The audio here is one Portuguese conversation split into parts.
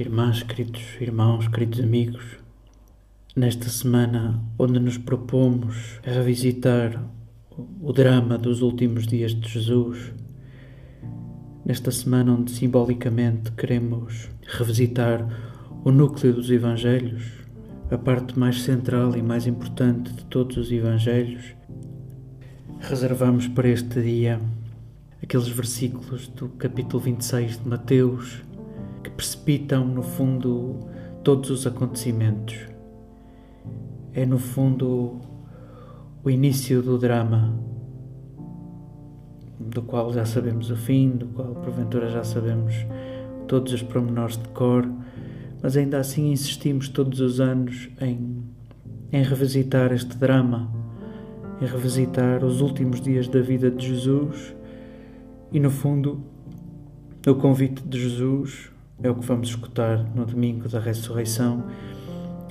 Irmãs, queridos irmãos, queridos amigos, nesta semana onde nos propomos revisitar o drama dos últimos dias de Jesus, nesta semana onde simbolicamente queremos revisitar o núcleo dos Evangelhos, a parte mais central e mais importante de todos os Evangelhos, reservamos para este dia aqueles versículos do capítulo 26 de Mateus precipitam, no fundo, todos os acontecimentos. É, no fundo, o início do drama, do qual já sabemos o fim, do qual, porventura, já sabemos todos os pormenores de cor, mas ainda assim insistimos todos os anos em, em revisitar este drama, em revisitar os últimos dias da vida de Jesus e, no fundo, o convite de Jesus é o que vamos escutar no domingo da ressurreição,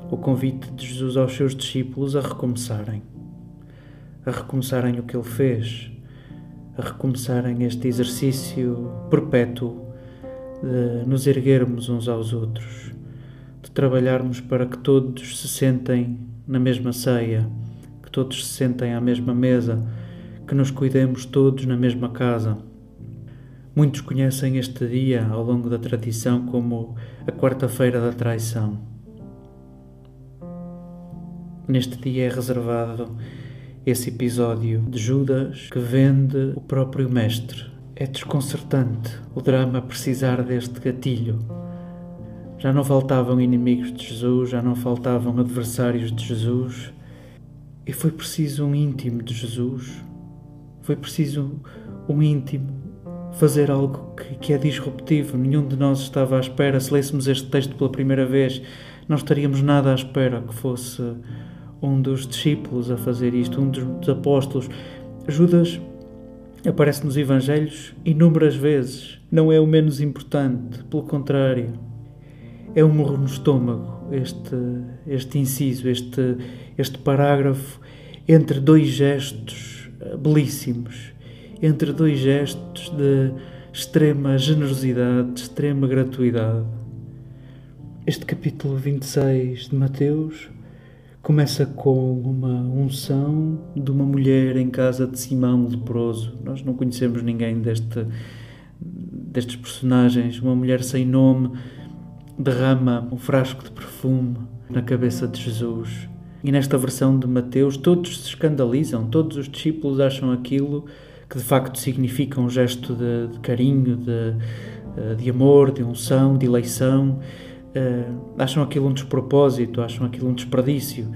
o convite de Jesus aos seus discípulos a recomeçarem, a recomeçarem o que ele fez, a recomeçarem este exercício perpétuo de nos erguermos uns aos outros, de trabalharmos para que todos se sentem na mesma ceia, que todos se sentem à mesma mesa, que nos cuidemos todos na mesma casa Muitos conhecem este dia ao longo da tradição como a quarta-feira da traição. Neste dia é reservado esse episódio de Judas que vende o próprio Mestre. É desconcertante o drama precisar deste gatilho. Já não faltavam inimigos de Jesus, já não faltavam adversários de Jesus, e foi preciso um íntimo de Jesus, foi preciso um íntimo fazer algo que, que, é disruptivo. Nenhum de nós estava à espera. Se lêssemos este texto pela primeira vez, não estaríamos nada à espera que fosse um dos discípulos a fazer isto, um dos, apóstolos. Judas aparece nos Evangelhos inúmeras vezes. Não é o menos importante, pelo contrário. É um morro no estômago este, este inciso, este, este parágrafo entre dois gestos belíssimos entre dois gestos de extrema generosidade, de extrema gratuidade. Este capítulo 26 de Mateus começa com uma unção de uma mulher em casa de Simão leproso. Nós não conhecemos ninguém deste, destes personagens. Uma mulher sem nome derrama um frasco de perfume na cabeça de Jesus. E nesta versão de Mateus, todos se escandalizam, todos os discípulos acham aquilo que de facto significa um gesto de, de carinho, de, eh, de, amor, de unção, de eleição, uh, acham aquilo um despropósito, acham aquilo um desperdício.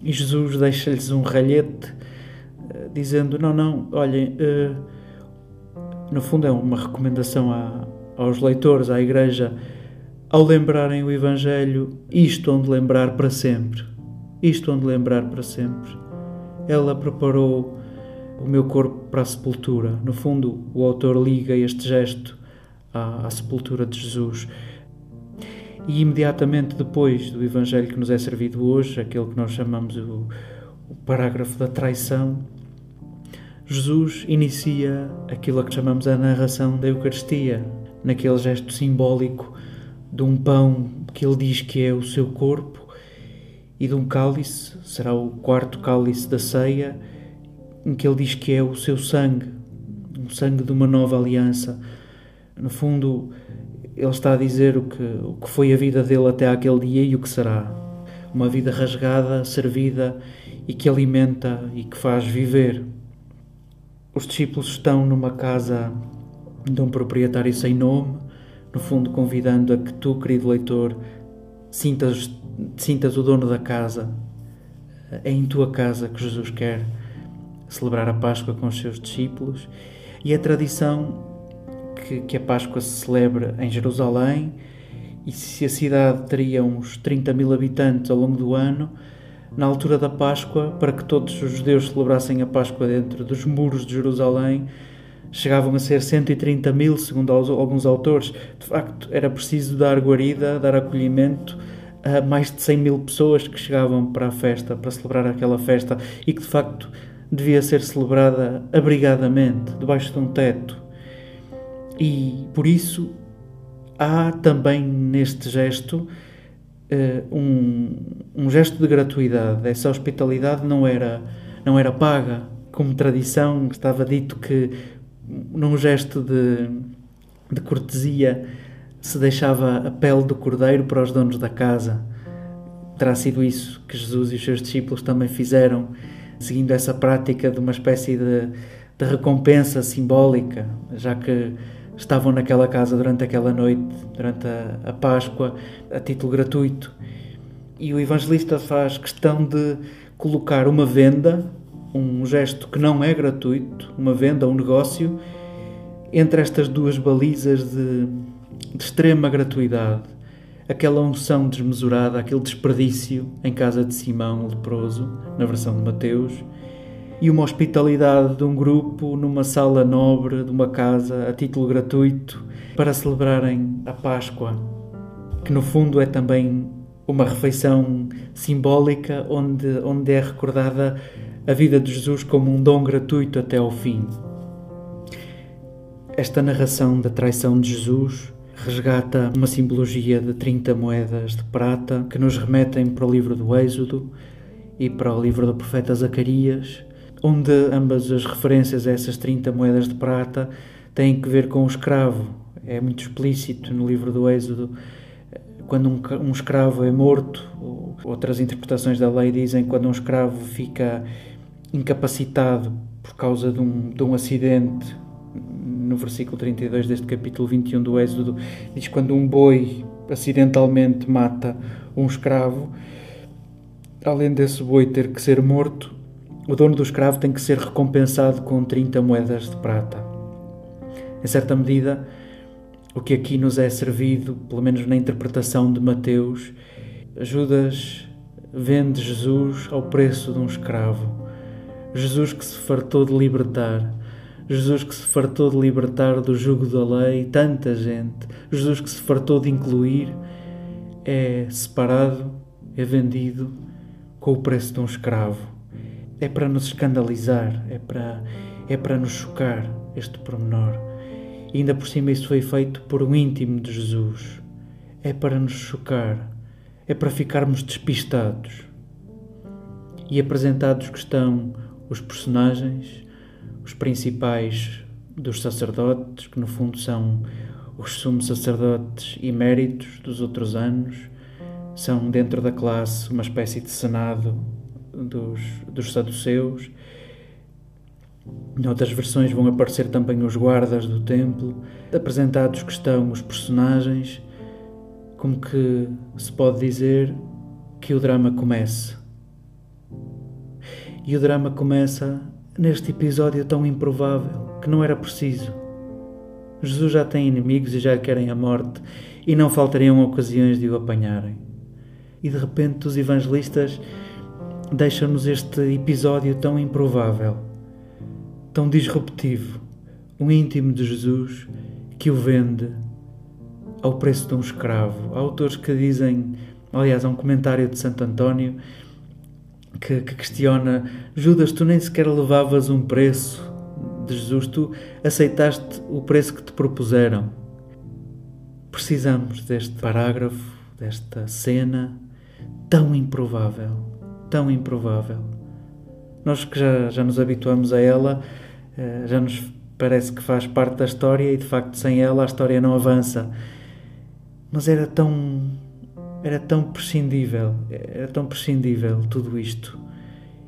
E Jesus deixa-lhes um ralhete uh, dizendo: Não, não, olhem, uh, no fundo é uma recomendação a, aos leitores, à Igreja, ao lembrarem o Evangelho, isto onde lembrar para sempre. Isto onde lembrar para sempre. Ela preparou o meu corpo para a sepultura. No fundo, o autor liga este gesto à, à sepultura de Jesus. E imediatamente depois do Evangelho que nos é servido hoje, aquele que nós chamamos o, o parágrafo da traição, Jesus inicia aquilo a que chamamos a narração da Eucaristia, naquele gesto simbólico de um pão que ele diz que é o seu corpo e de um cálice, será o quarto cálice da ceia, em que ele diz que é o seu sangue, o sangue de uma nova aliança. No fundo, ele está a dizer o que, o que foi a vida dele até aquele dia e o que será. Uma vida rasgada, servida e que alimenta e que faz viver. Os discípulos estão numa casa de um proprietário sem nome, no fundo, convidando a que tu, querido leitor, sintas, sintas o dono da casa. É em tua casa que Jesus quer celebrar a Páscoa com os seus discípulos e a tradição que, que a Páscoa se celebra em Jerusalém e se a cidade teria uns 30 mil habitantes ao longo do ano, na altura da Páscoa, para que todos os judeus celebrassem a Páscoa dentro dos muros de Jerusalém, chegavam a ser 130 mil, segundo alguns autores. De facto, era preciso dar guarida, dar acolhimento a mais de 100 mil pessoas que chegavam para a festa, para celebrar aquela festa e que de facto devia ser celebrada abrigadamente, debaixo de um teto. E por isso há também neste gesto uh, um, um gesto de gratuidade. Essa hospitalidade não era, não era paga, como tradição estava dito que num gesto de, de cortesia se deixava a pele do cordeiro para os donos da casa. Terá sido isso que Jesus e os seus discípulos também fizeram, seguindo essa prática de uma espécie de, de recompensa simbólica, já que estavam naquela casa durante aquela noite, durante a, a Páscoa, a título gratuito. E o evangelista faz questão de colocar uma venda, um gesto que não é gratuito, uma venda, um negócio, entre estas duas balizas de, de extrema gratuidade. Aquela unção desmesurada, aquele desperdício em casa de Simão, leproso, na versão de Mateus, e uma hospitalidade de um grupo numa sala nobre de uma casa a título gratuito para celebrarem a Páscoa, que no fundo é também uma refeição simbólica onde, onde é recordada a vida de Jesus como um dom gratuito até ao fim. Esta narração da traição de Jesus resgata uma simbologia de 30 moedas de prata que nos remetem para o livro do Êxodo e para o livro do profeta Zacarias, onde ambas as referências a essas 30 moedas de prata têm que ver com o escravo. É muito explícito no livro do Êxodo. Quando um, um escravo é morto, outras interpretações da lei dizem quando um escravo fica incapacitado por causa de um, de um acidente, no versículo 32 deste capítulo 21 do Êxodo, diz quando um boi acidentalmente mata um escravo, além desse boi ter que ser morto, o dono do escravo tem que ser recompensado com 30 moedas de prata. Em certa medida, o que aqui nos é servido, pelo menos na interpretação de Mateus, Judas vende Jesus ao preço de um escravo. Jesus que se fartou de libertar. Jesus que se fartou de libertar do jugo da lei tanta gente. Jesus que se fartou de incluir é separado, é vendido com o preço de um escravo é para nos escandalizar, é para, é para nos chocar este pormenor. E ainda por cima isso foi feito por um íntimo de Jesus. É para nos chocar, é para ficarmos despistados. E apresentados que estão os personagens, os principais dos sacerdotes, que no fundo são os sumos sacerdotes eméritos dos outros anos, são dentro da classe uma espécie de senado dos, dos saduceus. Noutras versões vão aparecer também os guardas do templo, apresentados que estão os personagens, como que se pode dizer que o drama comece. E o drama começa neste episódio tão improvável que não era preciso. Jesus já tem inimigos e já querem a morte, e não faltariam ocasiões de o apanharem. E de repente os evangelistas deixa-nos este episódio tão improvável, tão disruptivo, um íntimo de Jesus que o vende ao preço de um escravo. Há autores que dizem, aliás, há um comentário de Santo António que, que questiona: Judas, tu nem sequer levavas um preço de Jesus, tu aceitaste o preço que te propuseram. Precisamos deste parágrafo, desta cena tão improvável tão improvável. Nós que já, já nos habituamos a ela, eh, já nos parece que faz parte da história e de facto sem ela a história não avança. Mas era tão era tão prescindível, era tão prescindível tudo isto.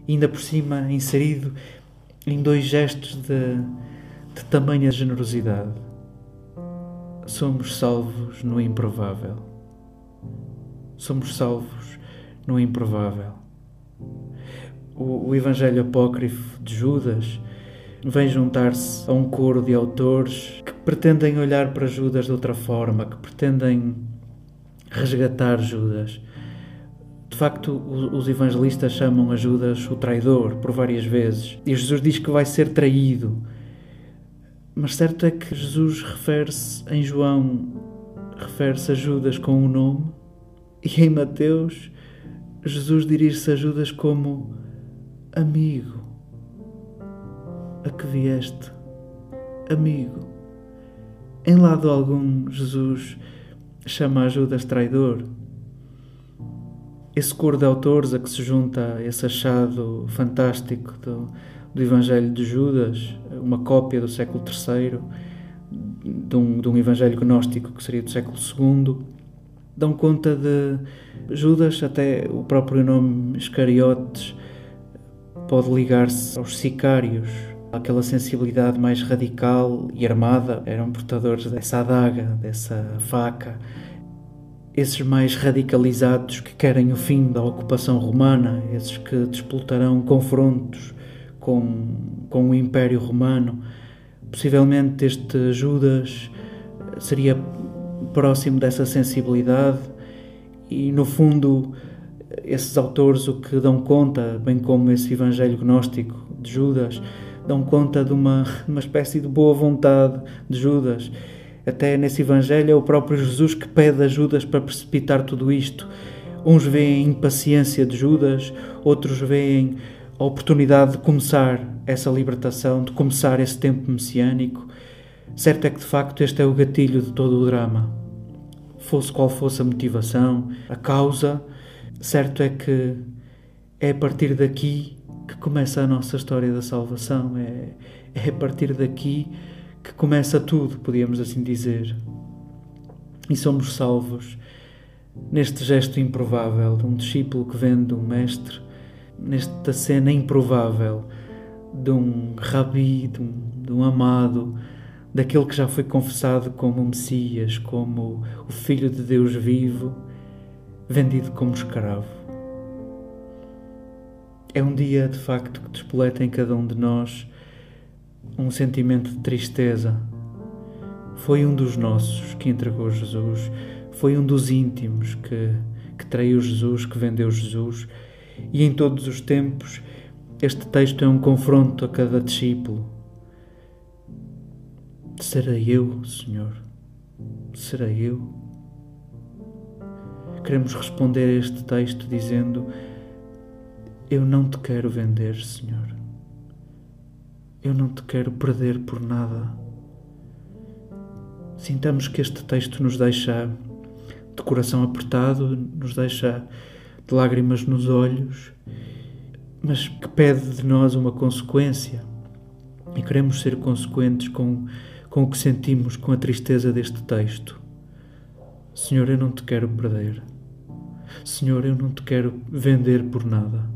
E ainda por cima inserido em dois gestos de, de tamanha generosidade. Somos salvos no improvável. Somos salvos no improvável o, o Evangelho Apócrifo de Judas vem juntar-se a um coro de autores que pretendem olhar para Judas de outra forma, que pretendem resgatar Judas. De facto, os evangelistas chamam a Judas o traidor por várias vezes. E Jesus diz que vai ser traído. Mas certo é que Jesus refere-se em João, refere-se a Judas com o um nome, e em Mateus, Jesus dirige-se a Judas como amigo, a que vieste, amigo. Em lado algum, Jesus chama a Judas traidor. Esse coro de autores a que se junta esse achado fantástico do, do Evangelho de Judas, uma cópia do século III, de um, de um Evangelho gnóstico que seria do século II, dão conta de Judas, até o próprio nome Iscariotes, pode ligar-se aos sicários, aquela sensibilidade mais radical e armada, eram portadores dessa adaga, dessa faca. Esses mais radicalizados que querem o fim da ocupação romana, esses que disputarão confrontos com, com o Império Romano. Possivelmente este Judas seria próximo dessa sensibilidade e, no fundo, esses autores o que dão conta, bem como esse Evangelho gnóstico de Judas, dão conta de uma, uma espécie de boa vontade de Judas. Até nesse Evangelho é o próprio Jesus que pede a Judas para precipitar tudo isto. Uns veem impaciência de Judas, outros veem a oportunidade de começar essa libertação, de começar esse tempo messiânico. Certo é que de facto este é o gatilho de todo o drama. Fosse qual fosse a motivação, a causa, certo é que é a partir daqui que começa a nossa história da salvação. É, é a partir daqui que começa tudo, podíamos assim dizer. E somos salvos neste gesto improvável de um discípulo que vem de um mestre, nesta cena improvável de um rabi, de um, de um amado, daquele que já foi confessado como Messias, como o Filho de Deus vivo, vendido como escravo. É um dia de facto que despoleta em cada um de nós um sentimento de tristeza. Foi um dos nossos que entregou Jesus, foi um dos íntimos que, que traiu Jesus, que vendeu Jesus, e em todos os tempos este texto é um confronto a cada discípulo. Serei eu, Senhor? Serei eu? Queremos responder a este texto dizendo eu não te quero vender, Senhor. Eu não te quero perder por nada. Sintamos que este texto nos deixa de coração apertado, nos deixa de lágrimas nos olhos, mas que pede de nós uma consequência. E queremos ser consequentes com, com o que sentimos, com a tristeza deste texto. Senhor, eu não te quero perder. Senhor, eu não te quero vender por nada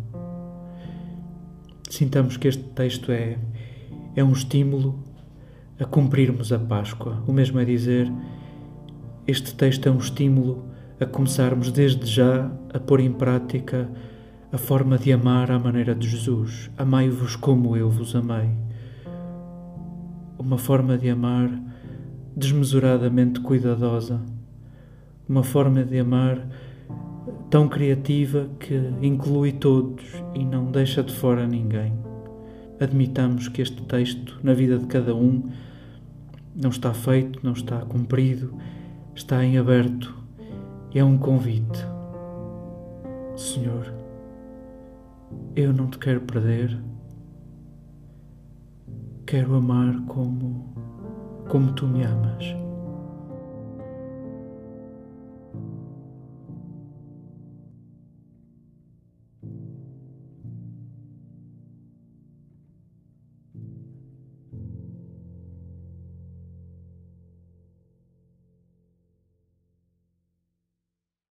sintamos que este texto é, é um estímulo a cumprirmos a Páscoa. O mesmo é dizer, este texto é um estímulo a começarmos desde já a pôr em prática a forma de amar à maneira de Jesus. Amai-vos como eu vos amei. Uma forma de amar desmesuradamente cuidadosa. Uma forma de amar tão criativa que inclui todos e não deixa de fora ninguém. Admitamos que este texto, na vida de cada um, não está feito, não está cumprido, está em aberto. É um convite. Senhor, eu não te quero perder. Quero amar como como tu me amas.